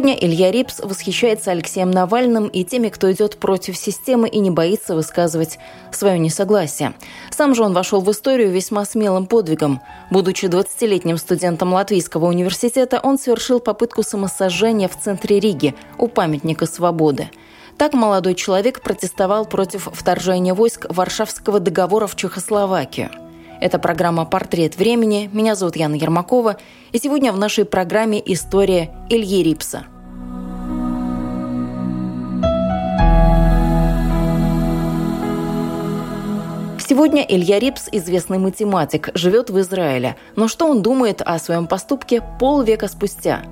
Сегодня Илья Рипс восхищается Алексеем Навальным и теми, кто идет против системы и не боится высказывать свое несогласие. Сам же он вошел в историю весьма смелым подвигом. Будучи 20-летним студентом Латвийского университета, он совершил попытку самосожжения в центре Риги у памятника свободы. Так молодой человек протестовал против вторжения войск Варшавского договора в Чехословакию – это программа «Портрет времени». Меня зовут Яна Ермакова. И сегодня в нашей программе история Ильи Рипса. Сегодня Илья Рипс – известный математик, живет в Израиле. Но что он думает о своем поступке полвека спустя?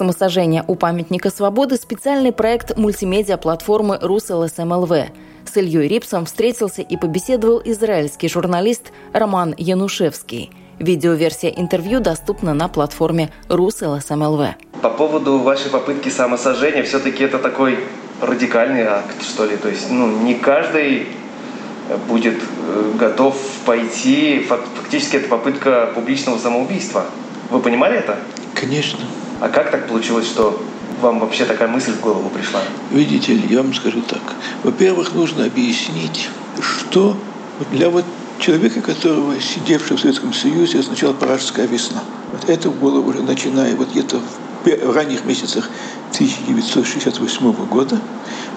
Самосожжение у памятника свободы – специальный проект мультимедиа-платформы РусЛСМЛВ – с Ильей Рипсом встретился и побеседовал израильский журналист Роман Янушевский. Видеоверсия интервью доступна на платформе РусЛСМЛВ. По поводу вашей попытки самосожжения, все-таки это такой радикальный акт, что ли? То есть, ну, не каждый будет э, готов пойти. Фактически это попытка публичного самоубийства. Вы понимали это? Конечно. А как так получилось, что вам вообще такая мысль в голову пришла? Видите ли, я вам скажу так. Во-первых, нужно объяснить, что для вот человека, которого сидевшего в Советском Союзе, означала «Пражская весна». Вот это было уже начиная вот где-то в ранних месяцах 1968 года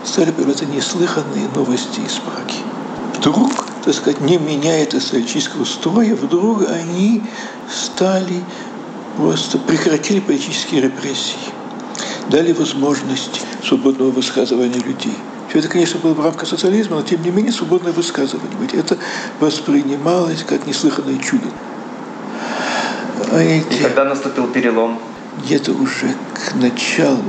стали появляться неслыханные новости из Праги. Вдруг, так сказать, не меняя социалистического строя, вдруг они стали просто прекратили политические репрессии дали возможность свободного высказывания людей. Все это, конечно, было в рамках социализма, но тем не менее свободное высказывание. Ведь это воспринималось как неслыханное чудо. А. И когда наступил перелом? Где-то уже к началу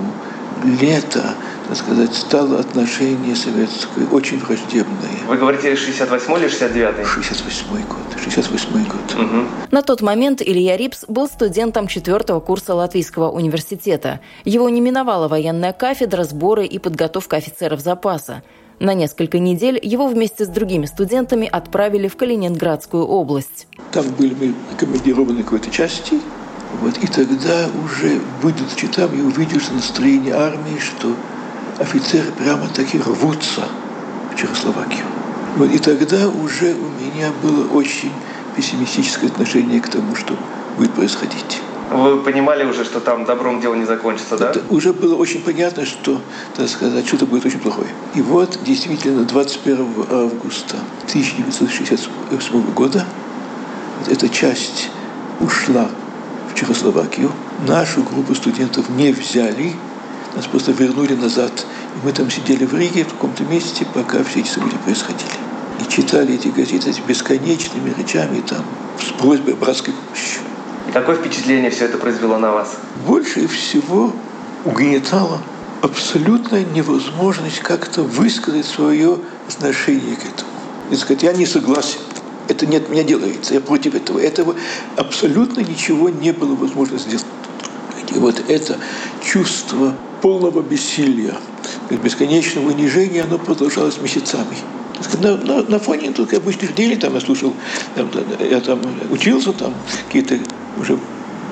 лета так сказать, стало отношение советское очень враждебное. Вы говорите 68 или 69 68 год. 68 год. Угу. На тот момент Илья Рипс был студентом четвертого курса Латвийского университета. Его не миновала военная кафедра, сборы и подготовка офицеров запаса. На несколько недель его вместе с другими студентами отправили в Калининградскую область. Там были мы командированы какой-то части, вот, и тогда уже, будучи там, я увидел, что настроение армии, что офицеры прямо таки рвутся в Чехословакию. Вот, и тогда уже у меня было очень пессимистическое отношение к тому, что будет происходить. Вы понимали уже, что там добром дело не закончится, да? Это уже было очень понятно, что, так сказать, что-то будет очень плохое. И вот, действительно, 21 августа 1968 года эта часть ушла в Чехословакию. Нашу группу студентов не взяли, нас просто вернули назад. И мы там сидели в Риге, в каком-то месте, пока все эти события происходили. И читали эти газеты с бесконечными речами там, с просьбой братской помощи. И какое впечатление все это произвело на вас? Больше всего угнетало абсолютная невозможность как-то высказать свое отношение к этому. И сказать, я не согласен, это не от меня делается, я против этого. Этого абсолютно ничего не было возможно сделать. И вот это чувство полного бессилия, бесконечного унижения, оно продолжалось месяцами. На, на, на фоне только обычных делей, там я слушал, там, я там учился, там какие-то уже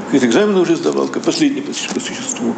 какие-то экзамены уже сдавал, последний по существу.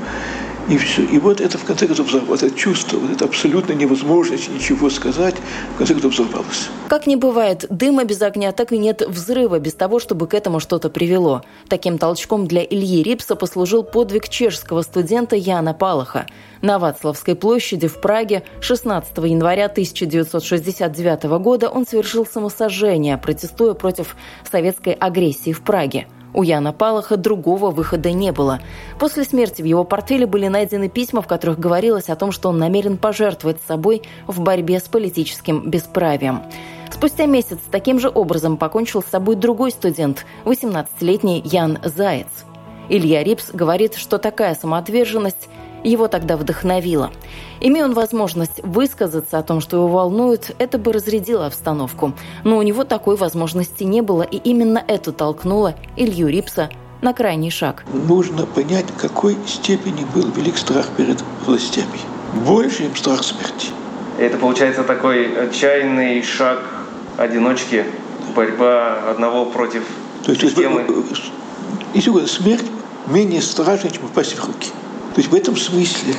И все. И вот это, в конце концов, вот это чувство, вот это абсолютно невозможность ничего сказать, в конце концов, взорвалось. Как не бывает дыма без огня, так и нет взрыва без того, чтобы к этому что-то привело. Таким толчком для Ильи Рипса послужил подвиг чешского студента Яна Палаха. На Вацлавской площади в Праге 16 января 1969 года он совершил самосожжение, протестуя против советской агрессии в Праге. У Яна Палаха другого выхода не было. После смерти в его портфеле были найдены письма, в которых говорилось о том, что он намерен пожертвовать собой в борьбе с политическим бесправием. Спустя месяц таким же образом покончил с собой другой студент, 18-летний Ян Заяц. Илья Рипс говорит, что такая самоотверженность его тогда вдохновила. Имея он возможность высказаться о том, что его волнует, это бы разрядило обстановку. Но у него такой возможности не было, и именно это толкнуло Илью Рипса на крайний шаг. Нужно понять, какой степени был велик страх перед властями. Больше, чем страх смерти. Это получается такой отчаянный шаг одиночки, борьба одного против То есть, системы. Если смерть менее страшна, чем упасть в руки. То есть в этом смысле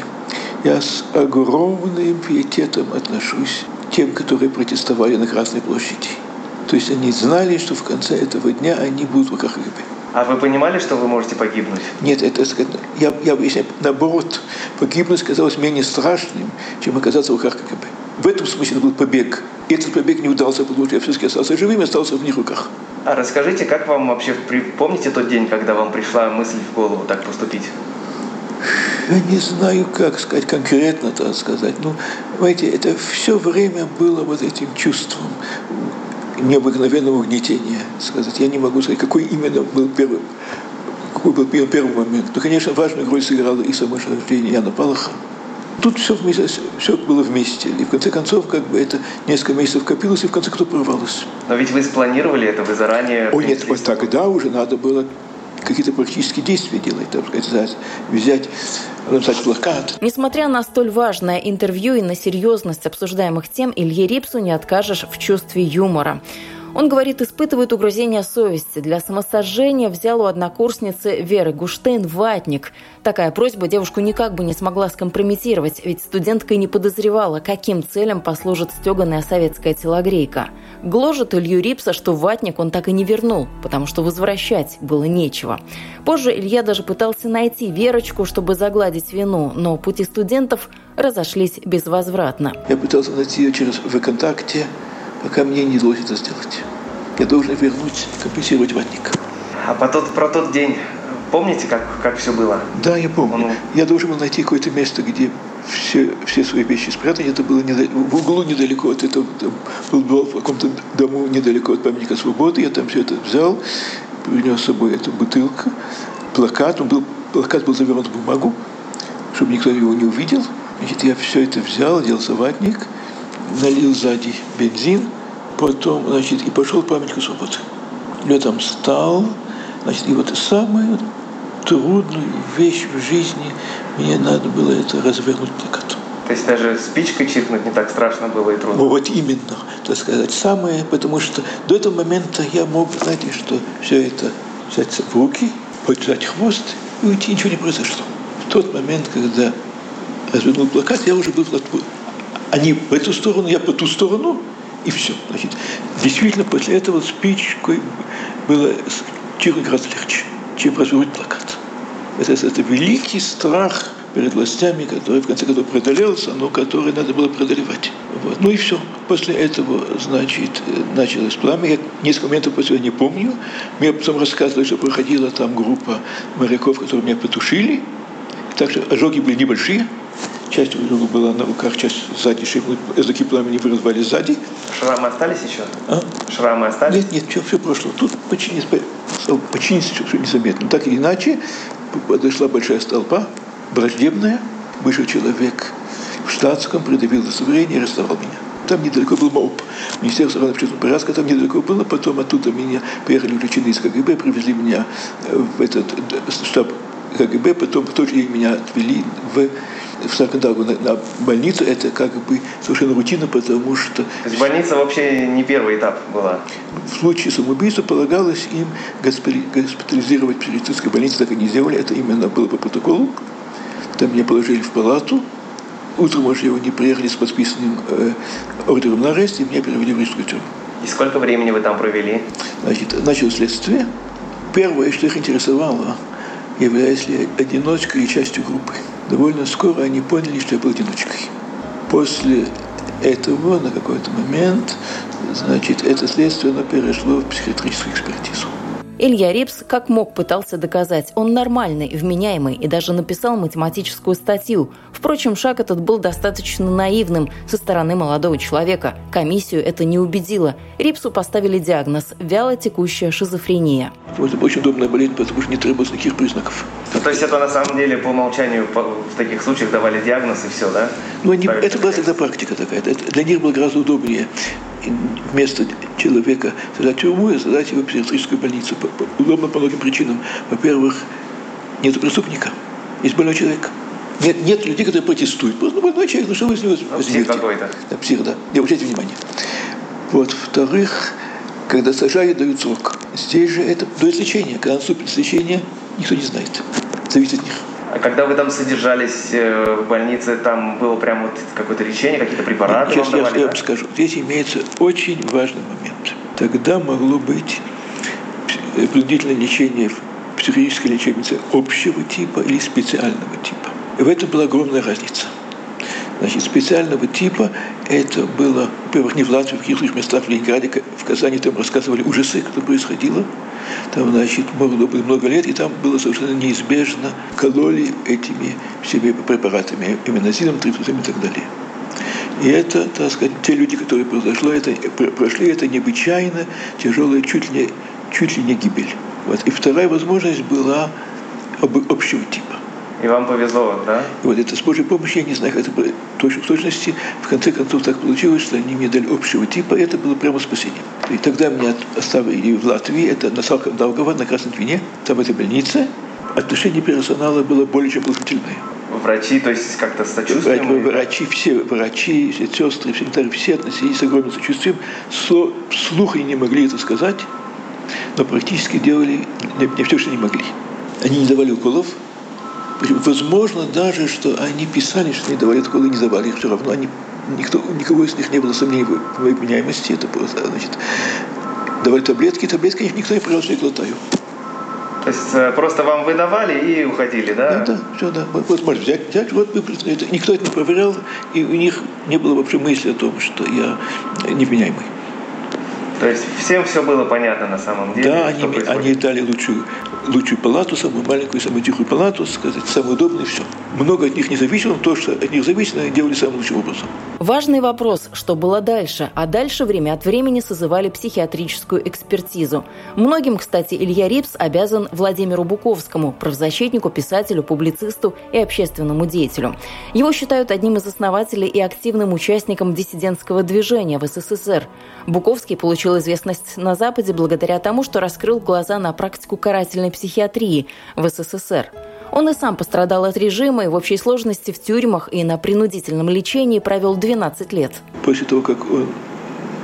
я с огромным пиететом отношусь к тем, которые протестовали на Красной площади. То есть они знали, что в конце этого дня они будут в руках КГБ. А вы понимали, что вы можете погибнуть? Нет, это я, я если наоборот, погибнуть казалось менее страшным, чем оказаться в руках КГБ. В этом смысле это был побег. И этот побег не удался, потому что я все-таки остался живым и остался в них руках. А расскажите, как вам вообще, помните тот день, когда вам пришла мысль в голову так поступить? Я не знаю, как сказать конкретно, так сказать. Ну, знаете, это все время было вот этим чувством необыкновенного угнетения, сказать. Я не могу сказать, какой именно был первый, какой был первый момент. Ну, конечно, важную роль сыграло и саморождение Яна Палаха. Тут все, вместе, все было вместе. И в конце концов, как бы это несколько месяцев копилось, и в конце концов прорвалось. Но ведь вы спланировали это, вы заранее... О, нет, вот тогда уже надо было какие-то практические действия делать, так сказать, взять написать плакат. Несмотря на столь важное интервью и на серьезность обсуждаемых тем, Илье Рипсу не откажешь в чувстве юмора. Он говорит, испытывает угрызение совести. Для самосожжения взял у однокурсницы Веры Гуштейн ватник. Такая просьба девушку никак бы не смогла скомпрометировать, ведь студентка и не подозревала, каким целям послужит стеганая советская телогрейка. Гложет Илью Рипса, что ватник он так и не вернул, потому что возвращать было нечего. Позже Илья даже пытался найти Верочку, чтобы загладить вину, но пути студентов разошлись безвозвратно. Я пытался найти ее через ВКонтакте, пока мне не удалось это сделать. Я должен вернуть, компенсировать ватник. А по тот, про тот день помните, как, как все было? Да, я помню. Он... Я должен был найти какое-то место, где все, все свои вещи спрятаны. Это было недалек, в углу недалеко от этого, был, был в каком-то дому недалеко от памятника свободы. Я там все это взял, принес с собой эту бутылку, плакат. Он был, плакат был завернут в бумагу, чтобы никто его не увидел. Значит, я все это взял, оделся ватник, налил сзади бензин, потом, значит, и пошел в памятнику свободы. Там стал, значит, и вот самую трудную вещь в жизни мне надо было это развернуть плакатом. То есть даже спичкой чиркнуть не так страшно было и трудно? Вот именно, так сказать, самое, потому что до этого момента я мог, знаете, что все это взять в руки, поджать хвост и уйти, ничего не произошло. В тот момент, когда развернул плакат, я уже был в они в эту сторону, я по ту сторону, и все. Значит, действительно, после этого спичкой было гораздо легче, чем развернуть плакат. Это, это великий страх перед властями, который в конце концов преодолелся, но который надо было преодолевать. Вот. Ну и все. После этого, значит, началось пламя. Я несколько моментов после этого не помню. Мне потом рассказывали, что проходила там группа моряков, которые меня потушили. Так что ожоги были небольшие. Часть него была на руках, часть сзади, языки пламени вырывали сзади. Шрамы остались еще? А? Шрамы остались? Нет, нет, все, все прошло. Тут починить, починить все незаметно. Так или иначе, подошла большая столпа, враждебная, вышел человек в штатском, придавил удостоверение и арестовал меня. Там недалеко был МОП, Министерство охраны общественного порядка, там недалеко было. Потом оттуда меня приехали увлечены из КГБ, привезли меня в этот штаб КГБ, потом в тот же день меня отвели в в Саркандагу на, на больницу, это как бы совершенно рутина, потому что... То есть больница вообще не первый этап была? В случае самоубийства полагалось им госпитализировать в психиатрической больнице, так и не сделали, это именно было по протоколу. Там меня положили в палату, утром уже его не приехали с подписанным э, ордером на арест, и меня перевели в рижскую тюрьму. И сколько времени вы там провели? Значит, началось следствие. Первое, что их интересовало, являюсь ли одиночкой и частью группы довольно скоро они поняли, что я был одиночкой. После этого на какой-то момент, значит, это следствие оно перешло в психиатрическую экспертизу. Илья Рипс как мог пытался доказать, он нормальный, вменяемый и даже написал математическую статью. Впрочем, шаг этот был достаточно наивным со стороны молодого человека. Комиссию это не убедило. Рипсу поставили диагноз – вялотекущая шизофрения. Это очень удобная болезнь, потому что не требуется никаких признаков. Ну, то есть это на самом деле по умолчанию в таких случаях давали диагноз и все, да? Ну, они, это была тогда практика такая. Это, для них было гораздо удобнее вместо человека создать тюрьму и создать его психиатрическую больницу. Удобно по многим причинам. Во-первых, нет преступника, есть больной человек. Нет, нет людей, которые протестуют. Просто больной человек, ну что вы с него ну, Псих какой-то. Да, псих, да. Не обращайте внимание. Вот. Во-вторых, когда сажают, дают срок. Здесь же это до излечения. Когда наступит лечение, никто не знает. Зависит от них. А когда вы там содержались э, в больнице, там было прям вот какое-то лечение, какие-то препараты Сейчас вам давали, я да? вам скажу. Здесь имеется очень важный момент. Тогда могло быть принудительное лечение в психической лечебнице общего типа или специального типа. И в этом была огромная разница. Значит, специального типа это было, во-первых, не в Латвии, в каких-то местах, в Ленинграде, в Казани там рассказывали ужасы, что происходило. Там, значит, могло быть много лет, и там было совершенно неизбежно кололи этими всеми препаратами, иминозином, трипсусом и так далее. И это, так сказать, те люди, которые произошло, это, прошли это необычайно тяжелое, чуть ли, чуть ли не гибель. Вот. И вторая возможность была об, общего типа. И вам повезло, да? Вот это с Божьей помощью, я не знаю, как это было точно, в точности, в конце концов так получилось, что они мне дали общего типа, и это было прямо спасение. И тогда меня оставили в Латвии, это на Салках Долгова, на Красной Двине, там в этой больнице. Отношение персонала было более чем положительное. Врачи, то есть как-то сочувствием? Врачи, все врачи, все сестры, санитары, все относились с огромным сочувствием. Слух они не могли это сказать, но практически делали не, не все, что они могли. Они не давали уколов, Возможно даже, что они писали, что не давали уколы, не давали все равно. Они, никто, никого из них не было сомнений в моей вменяемости. Это просто, значит, давали таблетки, таблетки никто не что я глотаю. То есть э, просто вам выдавали и уходили, да? Да, да, все, да. Вот можешь взять, взять, вот. Это, никто это не проверял, и у них не было вообще мысли о том, что я невменяемый. То есть всем все было понятно на самом деле? Да, они, они дали лучшую лучшую палату, самую маленькую, самую тихую палату, сказать, самую удобную, все. Много от них не зависело, но то, что от них зависело, делали самым лучшим образом. Важный вопрос, что было дальше. А дальше время от времени созывали психиатрическую экспертизу. Многим, кстати, Илья Рипс обязан Владимиру Буковскому, правозащитнику, писателю, публицисту и общественному деятелю. Его считают одним из основателей и активным участником диссидентского движения в СССР. Буковский получил известность на Западе благодаря тому, что раскрыл глаза на практику карательной психиатрии в СССР. Он и сам пострадал от режима и в общей сложности в тюрьмах и на принудительном лечении провел 12 лет. После того, как он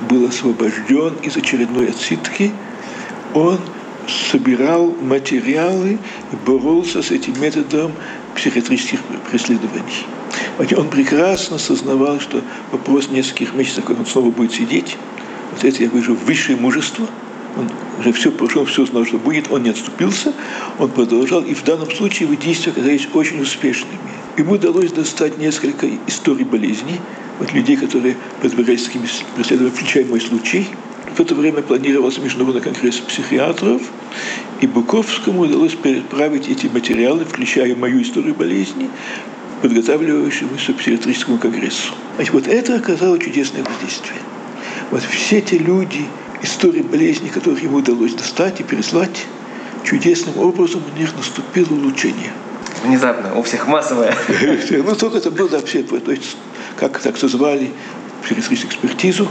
был освобожден из очередной отсидки, он собирал материалы и боролся с этим методом психиатрических преследований. Он прекрасно сознавал, что вопрос нескольких месяцев, как он снова будет сидеть, вот это я вижу высшее мужество – он уже все прошел, все знал, что будет, он не отступился, он продолжал, и в данном случае его действия оказались очень успешными. Ему удалось достать несколько историй болезней, вот людей, которые подвергались таким преследованиям, включая мой случай. В это время планировался Международный конгресс психиатров, и Буковскому удалось переправить эти материалы, включая мою историю болезни, подготавливающемуся психиатрическому конгрессу. Значит, вот это оказало чудесное воздействие. Вот все те люди, истории болезни, которых ему удалось достать и переслать, чудесным образом у них наступило улучшение. Внезапно, у всех массовое. Ну, только это было вообще, то есть, как так созвали через экспертизу,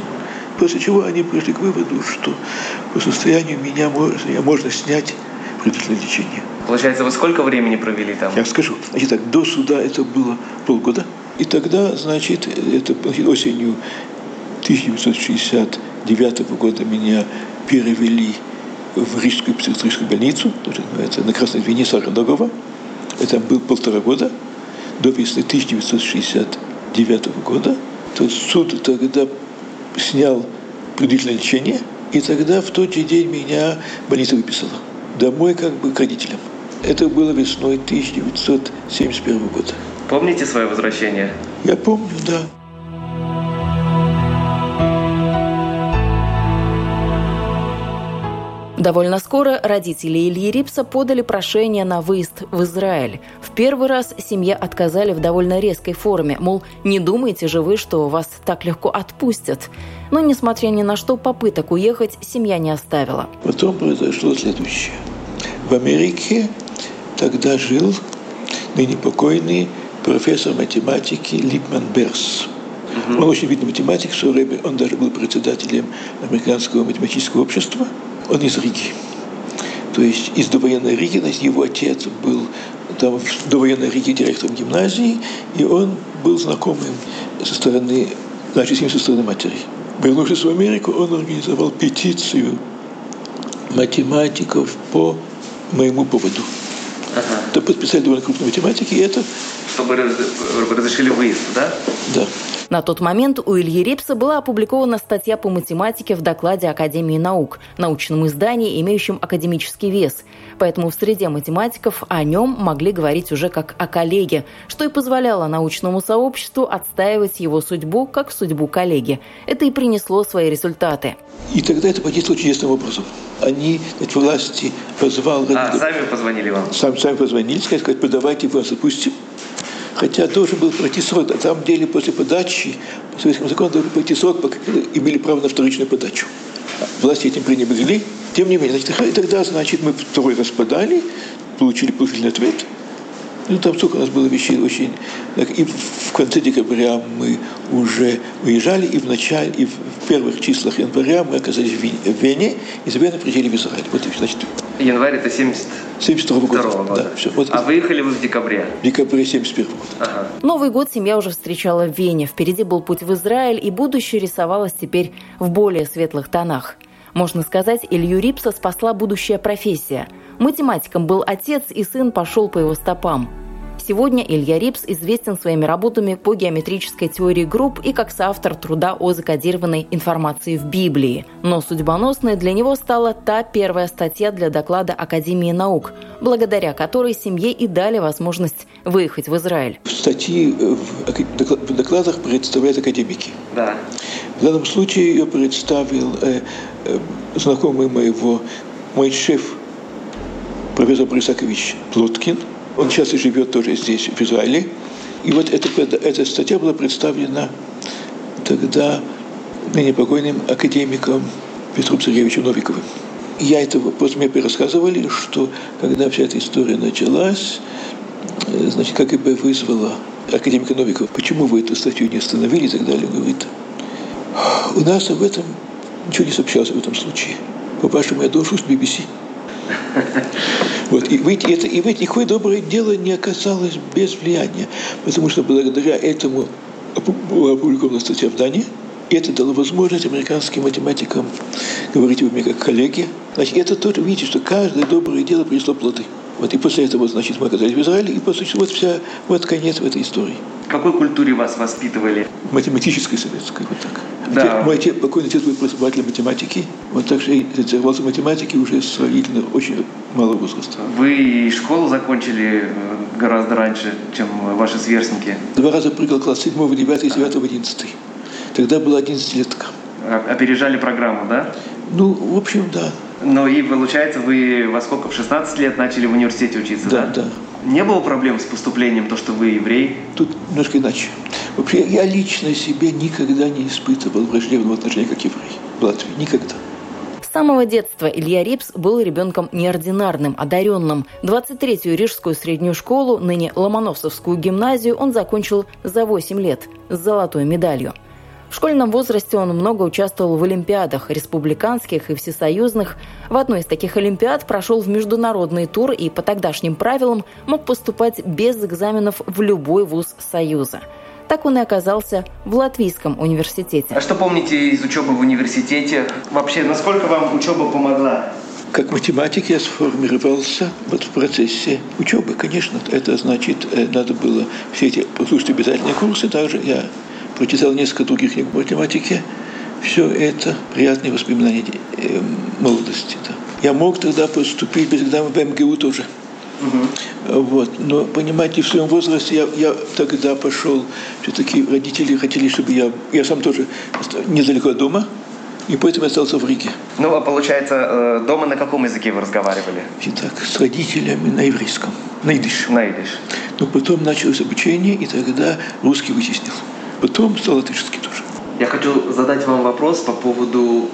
после чего они пришли к выводу, что по состоянию меня можно, можно снять предварительное лечение. Получается, вы сколько времени провели там? Я скажу. Значит, так, до суда это было полгода. И тогда, значит, это осенью 1960 1999 года меня перевели в Рижскую психиатрическую больницу, это на Красной Двине Сарандогова. Это был полтора года, до весны 1969 года. То суд тогда снял принудительное лечение, и тогда в тот же день меня больница выписала. Домой как бы к родителям. Это было весной 1971 года. Помните свое возвращение? Я помню, да. Довольно скоро родители Ильи Рипса подали прошение на выезд в Израиль. В первый раз семье отказали в довольно резкой форме, мол, не думайте же вы, что вас так легко отпустят. Но, несмотря ни на что, попыток уехать семья не оставила. Потом произошло следующее. В Америке тогда жил ныне покойный профессор математики Липман Берс. Он очень видный математик, в свое время он даже был председателем Американского математического общества – он из Риги. То есть из довоенной Риги, значит, его отец был там в довоенной Риге директором гимназии, и он был знакомым со стороны, значит, с ним со стороны матери. Вернувшись в Америку, он организовал петицию математиков по моему поводу. Ага. Это подписали довольно крупные математики, и это... Чтобы разрешили выезд, да? Да. На тот момент у Ильи Репса была опубликована статья по математике в докладе Академии наук, научном издании, имеющем академический вес. Поэтому в среде математиков о нем могли говорить уже как о коллеге, что и позволяло научному сообществу отстаивать его судьбу как судьбу коллеги. Это и принесло свои результаты. И тогда это подействовало чудесным образом. Они, эти власти позвал... А, сами позвонили вам? Сами, сами позвонили, сказали, подавайте, вас отпустим хотя должен был пройти срок. На самом деле, после подачи, по советскому закону, должен пройти срок, пока имели право на вторичную подачу. Власти этим пренебрегли. Тем не менее, значит, тогда, значит, мы второй раз подали, получили положительный ответ – ну, там столько у нас было вещей очень... Так, и в конце декабря мы уже уезжали, и в начале, и в первых числах января мы оказались в Вене, и из Вены приехали в Израиль. Вот, значит, Январь это 70 72 года. года. Да, все. Вот а выехали вы в декабре? В декабре 71 года. Ага. Новый год семья уже встречала в Вене. Впереди был путь в Израиль, и будущее рисовалось теперь в более светлых тонах. Можно сказать, Илью Рипса спасла будущая профессия. Математиком был отец, и сын пошел по его стопам. Сегодня Илья Рипс известен своими работами по геометрической теории групп и как соавтор труда о закодированной информации в Библии. Но судьбоносной для него стала та первая статья для доклада Академии наук, благодаря которой семье и дали возможность выехать в Израиль. Статьи в докладах представляют академики. Да. В данном случае ее представил э, э, знакомый моего, мой шеф, профессор Борисакович Плоткин – он сейчас и живет тоже здесь, в Израиле. И вот эта, эта статья была представлена тогда ныне покойным академиком Петром Сергеевичем Новиковым. Я это после меня рассказывали, что когда вся эта история началась, э, значит, как КГБ вызвала академика Новикова, почему вы эту статью не остановили и так далее, говорит, у нас об этом ничего не сообщалось в этом случае. По-вашему, я должен с BBC. Вот, и ведь, это, и ведь никакое доброе дело не оказалось без влияния, потому что благодаря этому была опубликована статья в Дании, и это дало возможность американским математикам говорить обо мне как коллеги. Значит, это тоже, видите, что каждое доброе дело принесло плоды. Вот, и после этого, значит, мы оказались в Израиле, и, по сути, вот вся, вот конец в этой истории. В какой культуре вас воспитывали? Математической советской, вот так. Да. Мой отец, покойный отец был преподавателем математики, вот так что я занимался математикой уже с родительно очень малого возраста. Вы школу закончили э, гораздо раньше, чем ваши сверстники? Два раза прыгал класс 7, 9, 9, 11. Тогда была 11-летка. А, опережали программу, да? Ну, в общем, да. Ну и получается, вы во сколько, в 16 лет начали в университете учиться, да? Да, да. Не было проблем с поступлением, то, что вы еврей? Тут немножко иначе. Вообще, я лично себе никогда не испытывал враждебного отношения как еврей в Латвии. Никогда. С самого детства Илья Рипс был ребенком неординарным, одаренным. 23-ю Рижскую среднюю школу, ныне Ломоносовскую гимназию, он закончил за 8 лет с золотой медалью – в школьном возрасте он много участвовал в олимпиадах, республиканских и всесоюзных. В одной из таких олимпиад прошел в международный тур и по тогдашним правилам мог поступать без экзаменов в любой вуз Союза. Так он и оказался в Латвийском университете. А что помните из учебы в университете? Вообще, насколько вам учеба помогла? Как математик я сформировался вот в процессе учебы, конечно. Это значит, э, надо было все эти послушать обязательные курсы. Также я прочитал несколько других книг по математике. Все это приятные воспоминания э, молодости. Да. Я мог тогда поступить без экзамена в МГУ тоже. Угу. Вот. Но, понимаете, в своем возрасте я, я тогда пошел, все-таки родители хотели, чтобы я, я сам тоже недалеко от дома, И поэтому я остался в Риге. Ну, а получается, э, дома на каком языке вы разговаривали? Итак, с родителями на еврейском, на идиш. На идиш. Но потом началось обучение, и тогда русский вытеснил. Потом стал латышский тоже. Я хочу задать вам вопрос по поводу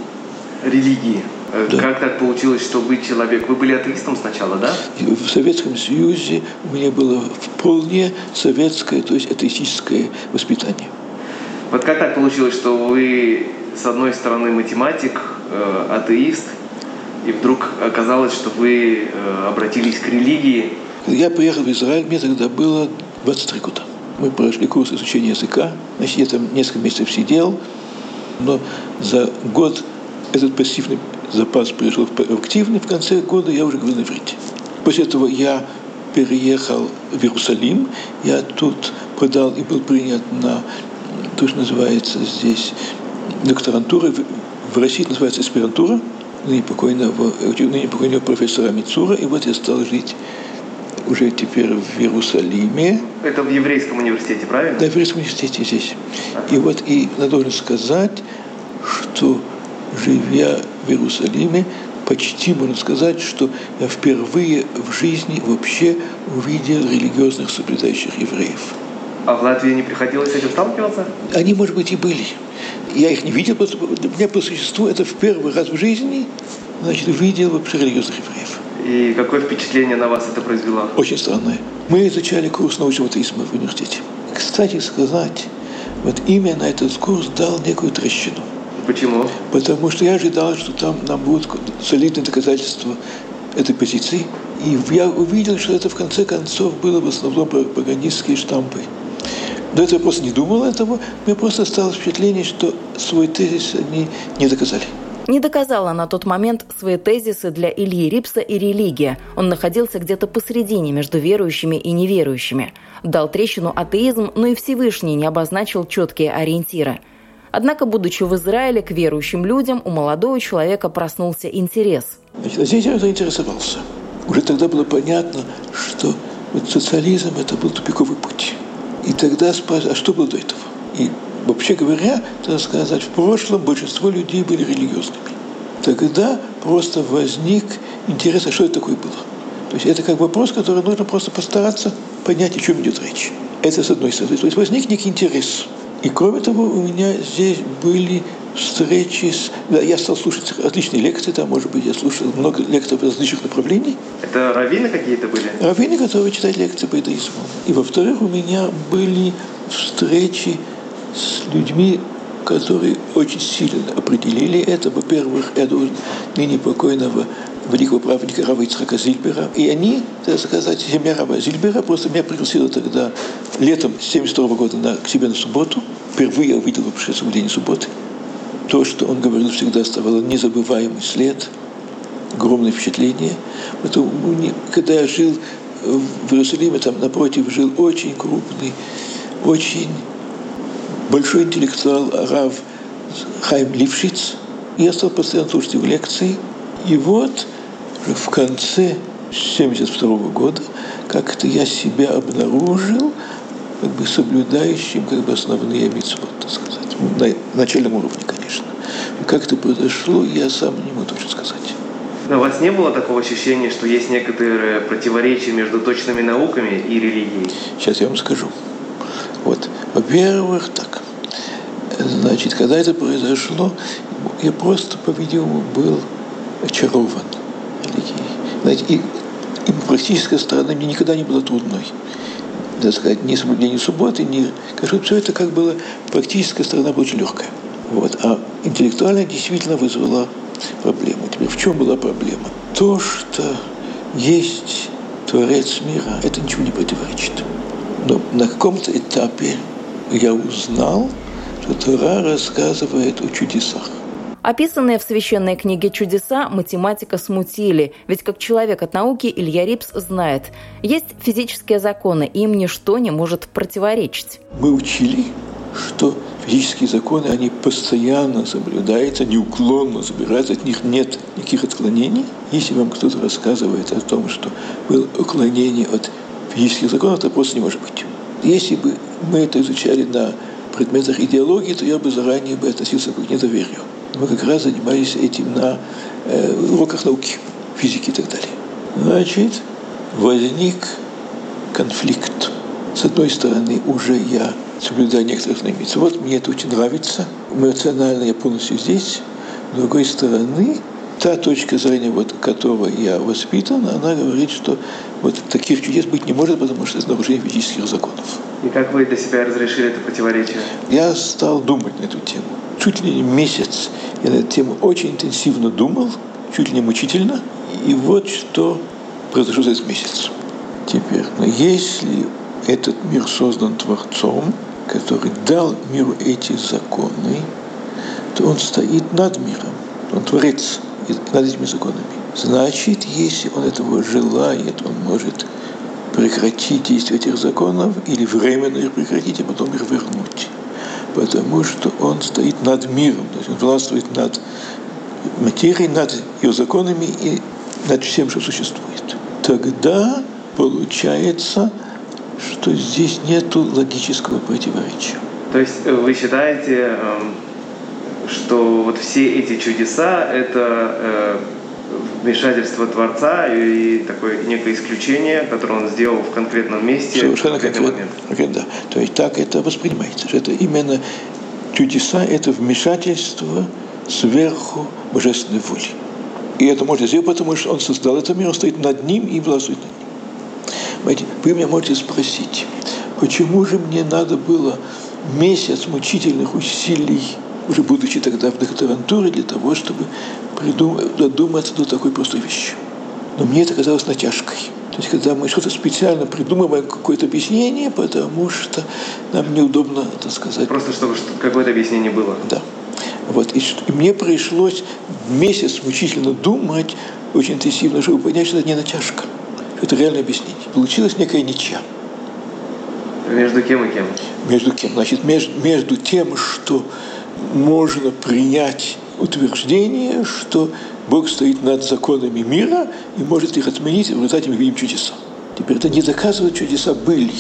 религии. Э, Да. Как так получилось, что вы человек? Вы были атеистом сначала, да? В Советском Союзе у меня было вполне советское, то есть атеистическое воспитание. Вот как так получилось, что вы, с одной стороны, математик, э, атеист, и вдруг оказалось, что вы э, обратились к религии? Я приехал в Израиль, мне тогда было 23 года. Мы прошли курс изучения языка. Значит, я там несколько месяцев сидел, но за год этот пассивный запас перешел в активный. В конце года я уже говорил на иврите. После этого я переехал в Иерусалим. Я тут подал и был принят на то, что называется здесь докторантура. В- России это называется аспирантура ныне покойного, ныне покойного профессора Мицура. И вот я стал жить уже теперь в Иерусалиме, Это в еврейском университете, правильно? да, в Еврейском университете здесь. И вот и я должен сказать, что живя в Иерусалиме, почти можно сказать, что я впервые в жизни вообще увидел религиозных соблюдающих евреев. А в Латвии не приходилось с этим сталкиваться? Они, может быть, и были. Я их не видел, просто для меня по существу это в первый раз в жизни, значит, увидел вообще религиозных евреев. И какое впечатление на вас это произвело? Очень странное. Мы изучали курс научного атеизма в университете. Кстати сказать, вот именно этот курс дал некую трещину. Почему? Потому что я ожидал, что там нам будут солидные доказательства этой позиции. И я увидел, что это в конце концов было в основном пропагандистские штампы. До этого я просто не думал этого. Мне просто осталось впечатление, что свой тезис они не доказали. Не доказала на тот момент свои тезисы для Ильи Рипса и религия. Он находился где-то посередине между верующими и неверующими. Дал трещину атеизм, но и Всевышний не обозначил четкие ориентиры. Однако, будучи в Израиле, к верующим людям у молодого человека проснулся интерес. Значит, здесь я заинтересовался. Уже тогда было понятно, что вот социализм – это был тупиковый путь. И тогда спрашивали, а что было до этого? И вообще говоря, надо сказать, в прошлом большинство людей были религиозными. Тогда просто возник интерес, а что это такое было? То есть это как вопрос, который нужно просто постараться понять, о чем идет речь. Это с одной стороны. То есть возник некий интерес. И кроме того, у меня здесь были встречи с... Да, я стал слушать различные лекции, там, может быть, я слушал много лекций различных направлений. Это раввины какие-то были? Раввины, которые читают лекции по иудаизму. И во-вторых, у меня были встречи с людьми, которые очень сильно определили это. Во-первых, должен ныне покойного великого праведника Рава Ицхака Зильбера. И они, так сказать, семья Рава Зильбера, просто меня пригласила тогда летом 72 года на, к себе на субботу. Впервые я увидел вообще соблюдение субботы. То, что он говорил, всегда оставало незабываемый след, огромное впечатление. Потом, когда я жил в Иерусалиме, там напротив жил очень крупный, очень большой интеллектуал Рав Хайм Лившиц. Я стал постоянно слушать его лекции. И вот в конце 1972 года как-то я себя обнаружил как бы соблюдающим как бы основные митцвот, так сказать. На начальном уровне, конечно. Как это произошло, я сам не могу точно сказать. Но у вас не было такого ощущения, что есть некоторые противоречия между точными науками и религией? Сейчас я вам скажу. Вот, во-первых, так. Значит, когда это произошло, я просто, по-видимому, был очарован религией. Знаете, и, и практическая сторона мне никогда не была трудной. Так сказать, ни соблюдение субботы, ни... Кажется, все это как было, практическая сторона была очень легкая. Вот. А интеллектуальная действительно вызвала проблему. Теперь в чем была проблема? То, что есть Творец мира, это ничего не противоречит. Но на каком-то этапе я узнал, что Тора рассказывает о чудесах. Описанные в священной книге чудеса математика смутили, ведь как человек от науки Илья Рипс знает, есть физические законы, им ничто не может противоречить. Мы учили, что физические законы, они постоянно соблюдаются, неуклонно собираются, от них нет никаких отклонений. Если вам кто-то рассказывает о том, что было уклонение от физических законов, это просто не может быть. Если бы мы это изучали на предметах идеологии, то я бы заранее бы относился к недоверию. Мы как раз занимались этим на э, уроках науки, физики и так далее. Значит, возник конфликт. С одной стороны, уже я соблюдаю некоторых границ. Вот мне это очень нравится. Эмоционально я полностью здесь. С другой стороны, та точка зрения, вот, которой я воспитан, она говорит, что вот таких чудес быть не может, потому что это нарушение физических законов. И как вы для себя разрешили это противоречие? Я стал думать на эту тему. Чуть ли не месяц я на эту тему очень интенсивно думал, чуть ли не мучительно. И вот что произошло за этот месяц. Теперь, но если этот мир создан Творцом, который дал миру эти законы, то он стоит над миром, он Творец над этими законами. Значит, если он этого желает, он может прекратить действие этих законов или временно их прекратить, а потом их вернуть. Потому что он стоит над миром, то есть он властвует над материей, над ее законами и над всем, что существует. Тогда получается, что здесь нет логического противоречия. То есть э, вы считаете, эм, что вот все эти чудеса – это э, вмешательство Творца и такое некое исключение, которое он сделал в конкретном месте Совершенно в конкретный момент. Да. То есть так это воспринимается, что это именно чудеса – это вмешательство сверху божественной воли. И это можно сделать, потому что он создал этот мир, он стоит над ним и властвует над ним. Понимаете, вы меня можете спросить, почему же мне надо было месяц мучительных усилий, уже будучи тогда в докторантуре, для того, чтобы придумать, додуматься до такой простой вещи. Но мне это казалось натяжкой. То есть, когда мы что-то специально придумываем, какое-то объяснение, потому что нам неудобно это сказать. Просто чтобы какое-то объяснение было. Да. Вот. И, и мне пришлось месяц мучительно думать, очень интенсивно, чтобы понять, что это не натяжка, что это реальное объяснение. Получилась некая ничья. Между кем и кем? Между кем? Значит, между, между тем, что можно принять утверждение, что Бог стоит над законами мира и может их отменить, и в результате мы видим чудеса. Теперь это не доказывает, чудеса были.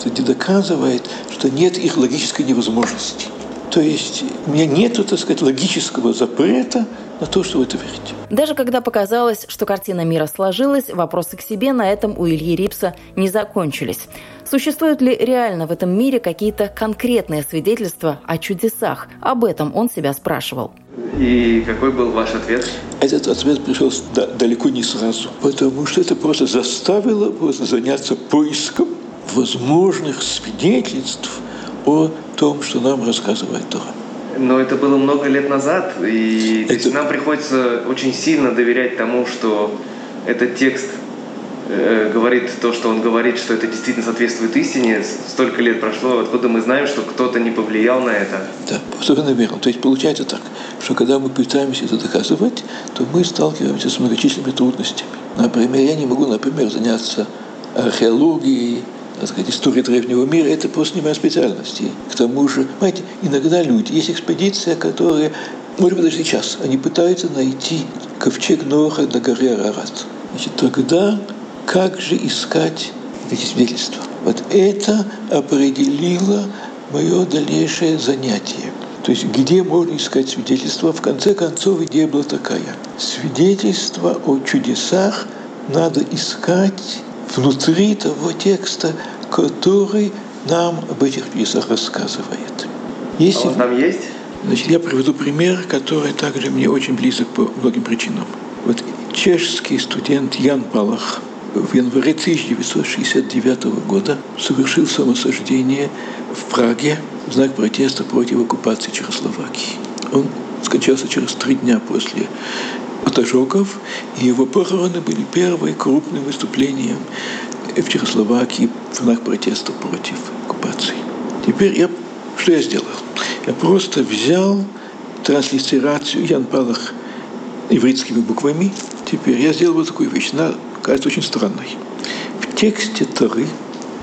Это не доказывает, что нет их логической невозможности. То есть у меня нет, так сказать, логического запрета на то, что в это верить. Даже когда показалось, что картина мира сложилась, вопросы к себе на этом у Ильи Рипса не закончились. Существуют ли реально в этом мире какие-то конкретные свидетельства о чудесах? Об этом он себя спрашивал. И какой был ваш ответ? Этот ответ пришел далеко не сразу, потому что это просто заставило просто заняться поиском возможных свидетельств о том, что нам рассказывает Тора. Но это было много лет назад, и это... есть, нам приходится очень сильно доверять тому, что этот текст э, говорит то, что он говорит, что это действительно соответствует истине. Столько лет прошло, откуда мы знаем, что кто-то не повлиял на это. Да, совершенно верно. То есть получается так, что когда мы пытаемся это доказывать, то мы сталкиваемся с многочисленными трудностями. Например, я не могу, например, заняться археологией, так сказать, история древнего мира, это просто не моя специальность. К тому же, понимаете, иногда люди, есть экспедиция, которая, может быть, даже сейчас, они пытаются найти ковчег Ноха на горе Арарат. Значит, тогда как же искать эти свидетельства? Вот это определило мое дальнейшее занятие. То есть где можно искать свидетельства? В конце концов, идея была такая. Свидетельства о чудесах надо искать внутри того текста, который нам об этих чудесах рассказывает. Если, а там есть? Значит, я приведу пример, который также мне очень близок по многим причинам. Вот чешский студент Ян Палах в январе 1969 года совершил самосождение в Праге в знак протеста против оккупации Чехословакии. Он скончался через три дня после Потажоков, и его похороны были первые крупные выступления в Чехословакии в знак протеста против оккупации. Теперь я, что я сделал? Я просто взял транслитерацию Ян Палах ивритскими буквами. Теперь я сделал вот такую вещь. Она кажется очень странной. В тексте Торы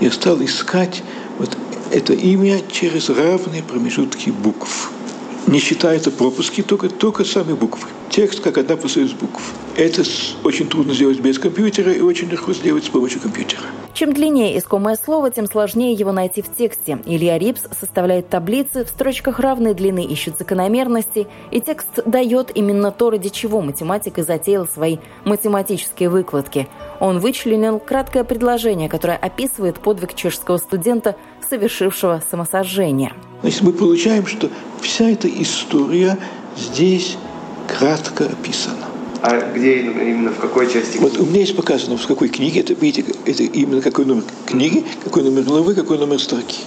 я стал искать вот это имя через равные промежутки букв. Не считаются пропуски, только, только сами буквы. Текст как одна из букв. Это очень трудно сделать без компьютера и очень легко сделать с помощью компьютера. Чем длиннее искомое слово, тем сложнее его найти в тексте. Илья Рипс составляет таблицы, в строчках равной длины ищет закономерности, и текст дает именно то, ради чего математик и затеял свои математические выкладки. Он вычленил краткое предложение, которое описывает подвиг чешского студента, совершившего самосожжение. Значит, мы получаем, что вся эта история здесь кратко описана. А где именно, в какой части? Вот у меня есть показано, в какой книге, это, видите, это именно какой номер книги, какой номер главы, какой номер строки.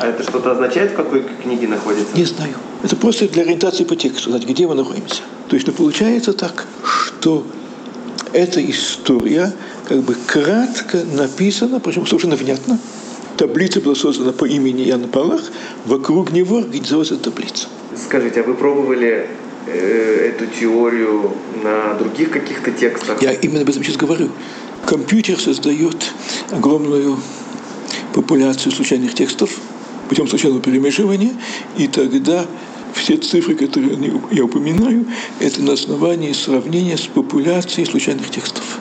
А это что-то означает, в какой книге находится? Не знаю. Это просто для ориентации по тексту, знать, где мы находимся. То есть, ну, получается так, что эта история как бы кратко написана, причем совершенно внятно. Таблица была создана по имени Яна Палах, вокруг него организовалась таблица. Скажите, а вы пробовали э, эту теорию на других каких-то текстах? Я именно об этом сейчас говорю. Компьютер создает огромную популяцию случайных текстов путем случайного перемешивания, и тогда все цифры, которые я упоминаю, это на основании сравнения с популяцией случайных текстов.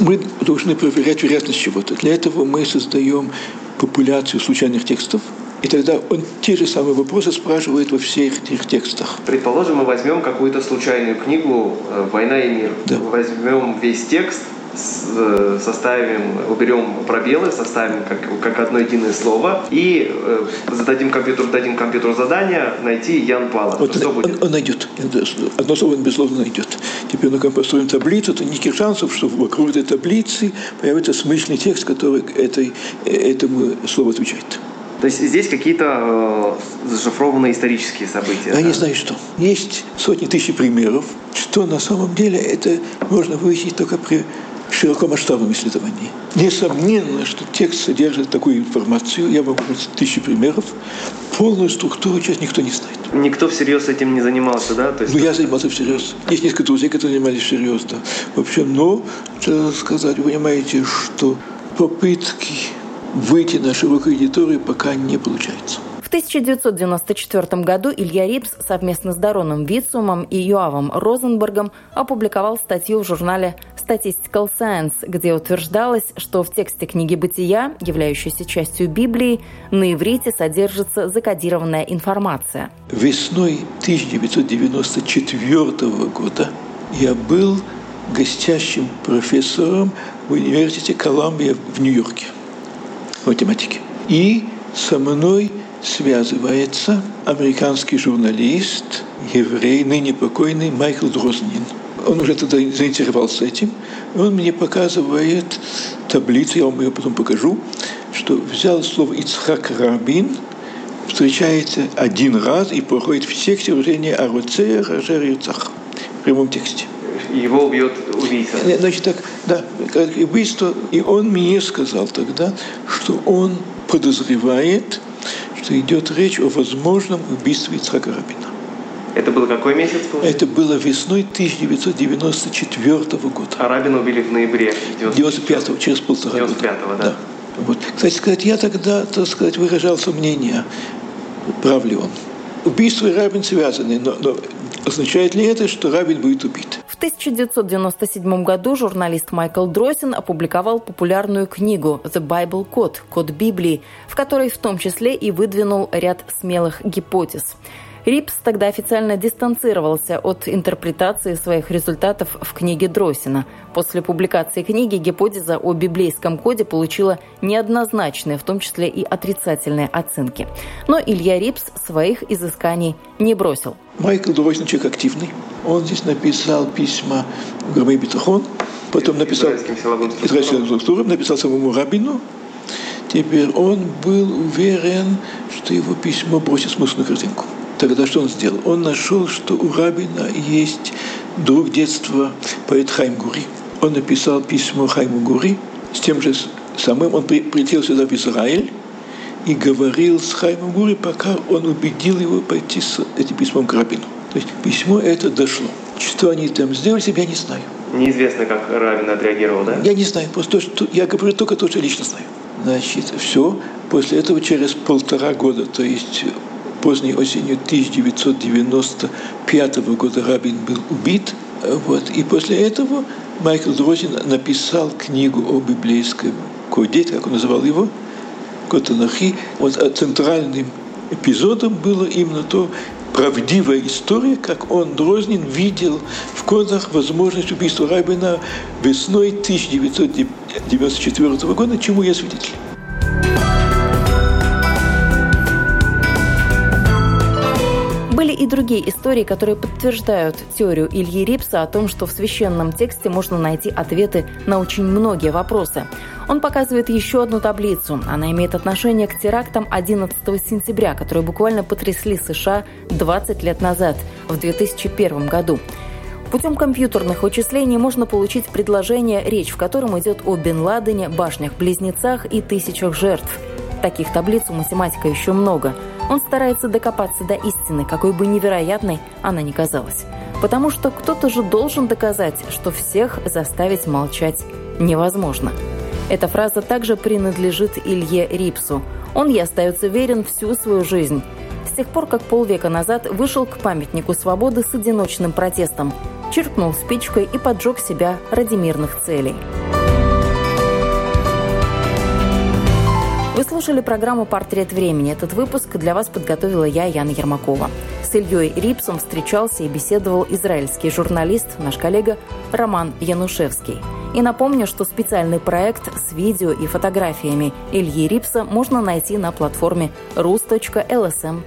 Мы должны проверять вероятность чего-то. Для этого мы создаем популяцию случайных текстов, и тогда он те же самые вопросы спрашивает во всех этих текстах. Предположим, мы возьмем какую-то случайную книгу э, «Война и мир». Да. Возьмем весь текст, составим, уберем пробелы, составим как, как одно единое слово и э, зададим компьютеру, дадим компьютеру задание найти Ян Пала. Вот что он, будет? Он, он найдет. Одно слово он безусловно найдет. Теперь мы построим таблицу, то никаких шансов, что вокруг этой таблицы появится смысленный текст, который этой, этому слову отвечает. То есть здесь какие-то э, зашифрованные исторические события? Я да? не знаю, что. Есть сотни тысяч примеров, что на самом деле это можно выяснить только при широкомасштабном исследовании. Несомненно, что текст содержит такую информацию, я могу дать тысячи примеров, полную структуру сейчас никто не знает. Никто всерьез этим не занимался, да? То есть... Ну, я занимался всерьез. Есть несколько друзей, которые занимались всерьез, да. Вообще, но, надо сказать, вы понимаете, что попытки выйти на широкую аудиторию пока не получается. В 1994 году Илья Рипс совместно с Дароном Вицумом и Юавом Розенбергом опубликовал статью в журнале Statistical Science, где утверждалось, что в тексте книги «Бытия», являющейся частью Библии, на иврите содержится закодированная информация. Весной 1994 года я был гостящим профессором в университете Колумбия в Нью-Йорке математики. И со мной связывается американский журналист, еврей, ныне покойный Майкл Дрознин – он уже тогда заинтересовался этим. И он мне показывает таблицу, я вам ее потом покажу, что взял слово «Ицхак Рабин», встречается один раз и проходит в тексте выражение «Аруцея Рожер Юцах» в прямом тексте. Его убьет убийца. Значит, так, да, как убийство. И он мне сказал тогда, что он подозревает, что идет речь о возможном убийстве Ицхака Рабина. Это было какой месяц? Получается? Это было весной 1994 года. А Рабина убили в ноябре 95-го, через полтора 95 года. да. да. Вот. Кстати сказать, я тогда, так сказать, выражал сомнение, прав ли он. Убийство и Рабин связаны, но, но означает ли это, что Рабин будет убит? В 1997 году журналист Майкл Дросин опубликовал популярную книгу «The Bible Code» – «Код Библии», в которой в том числе и выдвинул ряд смелых гипотез – Рипс тогда официально дистанцировался от интерпретации своих результатов в книге Дросина. После публикации книги гипотеза о библейском коде получила неоднозначные, в том числе и отрицательные оценки. Но Илья Рипс своих изысканий не бросил. Майкл Дросин человек активный. Он здесь написал письма в Громей Бетахон, потом написал израильским структурам, написал самому Рабину, Теперь он был уверен, что его письмо бросит смысл на картинку. Тогда что он сделал? Он нашел, что у Рабина есть друг детства, поэт Хайм Гури. Он написал письмо Хайму Гури с тем же самым. Он прилетел сюда в Израиль и говорил с Хаймом Гури, пока он убедил его пойти с этим письмом к Рабину. То есть письмо это дошло. Что они там сделали, я не знаю. Неизвестно, как Равин отреагировал, да? Я не знаю, просто то, что я говорю только то, что лично знаю. Значит, все. После этого через полтора года, то есть поздней осенью 1995 года Рабин был убит. Вот. И после этого Майкл Дрозин написал книгу о библейском коде, как он называл его, Котанахи. Вот центральным эпизодом было именно то, правдивая история, как он, Дрознин, видел в Кодах возможность убийства Рабина весной 1994 года, чему я свидетель. И другие истории, которые подтверждают теорию Ильи Рипса о том, что в священном тексте можно найти ответы на очень многие вопросы. Он показывает еще одну таблицу. Она имеет отношение к терактам 11 сентября, которые буквально потрясли США 20 лет назад, в 2001 году. Путем компьютерных вычислений можно получить предложение, речь в котором идет о Бен Ладене, башнях-близнецах и тысячах жертв. Таких таблиц у математика еще много – он старается докопаться до истины, какой бы невероятной она ни казалась. Потому что кто-то же должен доказать, что всех заставить молчать невозможно. Эта фраза также принадлежит Илье Рипсу. Он ей остается верен всю свою жизнь. С тех пор, как полвека назад вышел к памятнику свободы с одиночным протестом, чиркнул спичкой и поджег себя ради мирных целей. Слушали программу «Портрет времени». Этот выпуск для вас подготовила я, Яна Ермакова. С Ильей Рипсом встречался и беседовал израильский журналист, наш коллега Роман Янушевский. И напомню, что специальный проект с видео и фотографиями Ильи Рипса можно найти на платформе rus.lsm.lv.